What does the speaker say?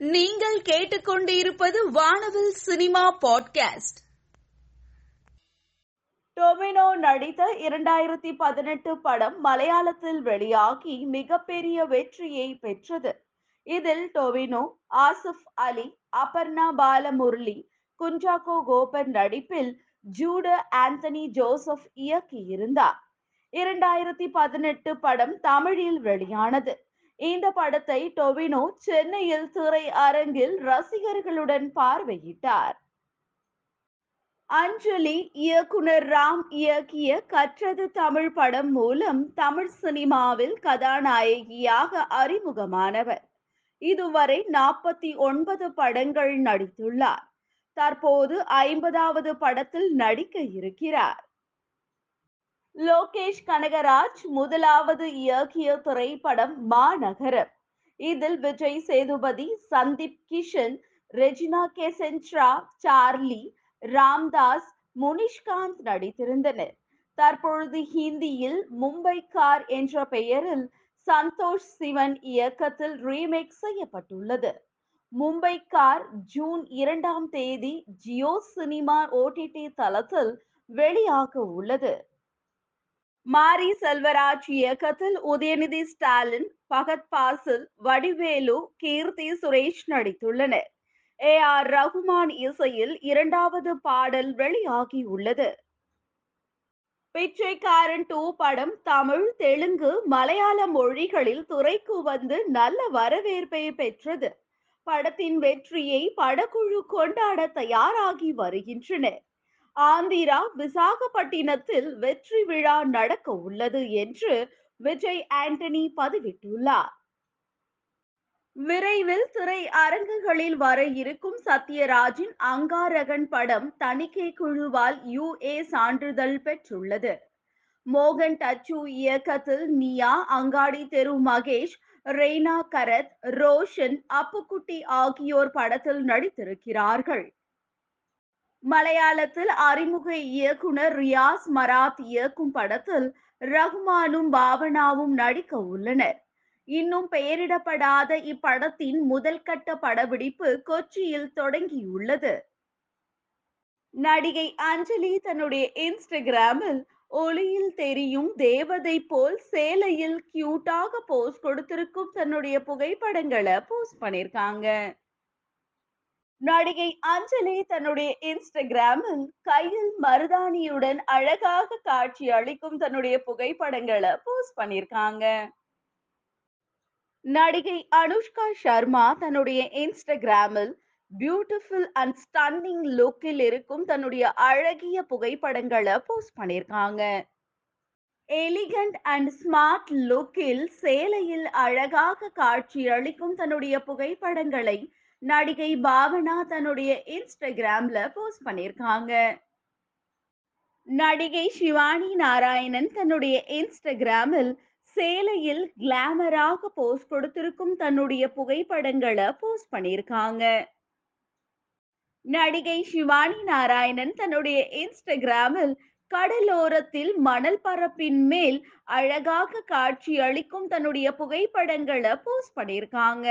நீங்கள் கேட்டுக்கொண்டிருப்பது வானவில் சினிமா பாட்காஸ்ட். டொமினோ நடித்த இரண்டாயிரத்தி பதினெட்டு படம் மலையாளத்தில் வெளியாகி மிகப்பெரிய வெற்றியை பெற்றது. இதில் டொவினோ ஆசிஃப் அலி அபர்ணா பாலமுரளி குஞ்சாக்கோ கோபன் நடிப்பில் ஜூட ஆந்தனி ஜோசப் இயக்கியிருந்தார். இரண்டாயிரத்தி பதினெட்டு படம் தமிழில் வெளியானது. இந்த படத்தை டொவினோ சென்னையில் திரை அரங்கில் ரசிகர்களுடன் பார்வையிட்டார். அஞ்சலி இயக்குனர் ராம் இயக்கிய கற்றது தமிழ் படம் மூலம் தமிழ் சினிமாவில் கதாநாயகியாக அறிமுகமானவர். இதுவரை நாற்பத்தி ஒன்பது படங்கள் நடித்துள்ளார். தற்போது ஐம்பதாவது படத்தில் நடிக்க இருக்கிறார். லோகேஷ் கனகராஜ் முதலாவது இயக்கிய திரைப்படம் மாநகரம். இதில் விஜய் சேதுபதி சந்தீப் கிஷன் ரெஜினா கேசென்ட்ரா சார்லி ராம்தாஸ் முனிஷ்காந்த் நடித்திருந்தனர். தற்பொழுது ஹிந்தியில் மும்பை கார் என்ற பெயரில் சந்தோஷ் சிவன் இயக்கத்தில் ரீமேக் செய்யப்பட்டுள்ளது. மும்பை கார் ஜூன் இரண்டாம் தேதி ஜியோ சினிமா ஓடிடி தளத்தில் வெளியாக உள்ளது மாரி செல்வராஜ் இயக்கத்தில் உதயநிதி ஸ்டாலின் பகத் பாசில் வடிவேலு கீர்த்தி சுரேஷ் நடித்துள்ளனர். ஏ ஆர் ரகுமான் இசையில் இரண்டாவது பாடல் வெளியாகியுள்ளது. பிச்சைக்காரன் டூ படம் தமிழ் தெலுங்கு மலையாள மொழிகளில் துறைக்கு வந்து நல்ல வரவேற்பை பெற்றது. படத்தின் வெற்றியை படக்குழு கொண்டாட தயாராகி வருகின்றனர். ஆந்திரா விசாகப்பட்டினத்தில் வெற்றி விழா நடக்க உள்ளது என்று விஜய் ஆண்டனி பதிவிட்டுள்ளார். விரைவில் திரை அரங்குகளில் வர இருக்கும் சத்யராஜின் அங்காரகன் படம் தணிக்கை குழுவால் யுஏ சான்றிதழ் பெற்றுள்ளது. மோகன் டச்சு இயக்கத்தில் நியா அங்காடி தெரு மகேஷ் ரெய்னா கரத் ரோஷன் அப்புக்குட்டி ஆகியோர் படத்தில் நடித்திருக்கிறார்கள். மலையாளத்தில் அறிமுக இயக்குனர் ரியாஸ் மராத் இயக்கும் படத்தில் ரஹ்மானும் பாவனாவும் நடிக்க உள்ளனர். இன்னும் பெயரிடப்படாத இப்படத்தின் முதல் கட்ட படப்பிடிப்பு கொச்சியில் தொடங்கியுள்ளது. நடிகை அஞ்சலி தன்னுடைய இன்ஸ்டாகிராமில் ஒளியில் தெரியும் தேவதை போல் சேலையில் கியூட்டாக போஸ்ட் கொடுத்திருக்கும் தன்னுடைய புகைப்படங்களை போஸ்ட் பண்ணிருக்காங்க நடிகை அஞ்சலி தன்னுடைய இன்ஸ்டாகிராமில் கையில் மருதாணியுடன் அழகாக காட்சி அளிக்கும் தன்னுடைய புகைப்படங்களை போஸ்ட் பண்ணிருக்காங்க நடிகை அனுஷ்கா சர்மா தன்னுடைய இன்ஸ்டாகிராமில் பியூட்டிஃபுல் அண்ட் ஸ்டன்னிங் லுக்கில் இருக்கும் தன்னுடைய அழகிய புகைப்படங்களை போஸ்ட் பண்ணியிருக்காங்க. எலிகண்ட் அண்ட் ஸ்மார்ட் லுக்கில் சேலையில் அழகாக காட்சி அளிக்கும் தன்னுடைய புகைப்படங்களை நடிகை பாவனா தன்னுடைய இன்ஸ்டாகிராம்ல போஸ்ட் பண்ணியிருக்காங்க. நடிகை சிவானி நாராயணன் தன்னுடைய இன்ஸ்டாகிராமில் சேலையில் கிளாமராக போஸ்ட் கொடுத்திருக்கும் தன்னுடைய புகைப்படங்களை போஸ்ட் பண்ணியிருக்காங்க. நடிகை சிவானி நாராயணன் தன்னுடைய இன்ஸ்டாகிராமில் கடலோரத்தில் மணல் பரப்பின் மேல் அழகாக காட்சி அளிக்கும் தன்னுடைய புகைப்படங்களை போஸ்ட் பண்ணியிருக்காங்க.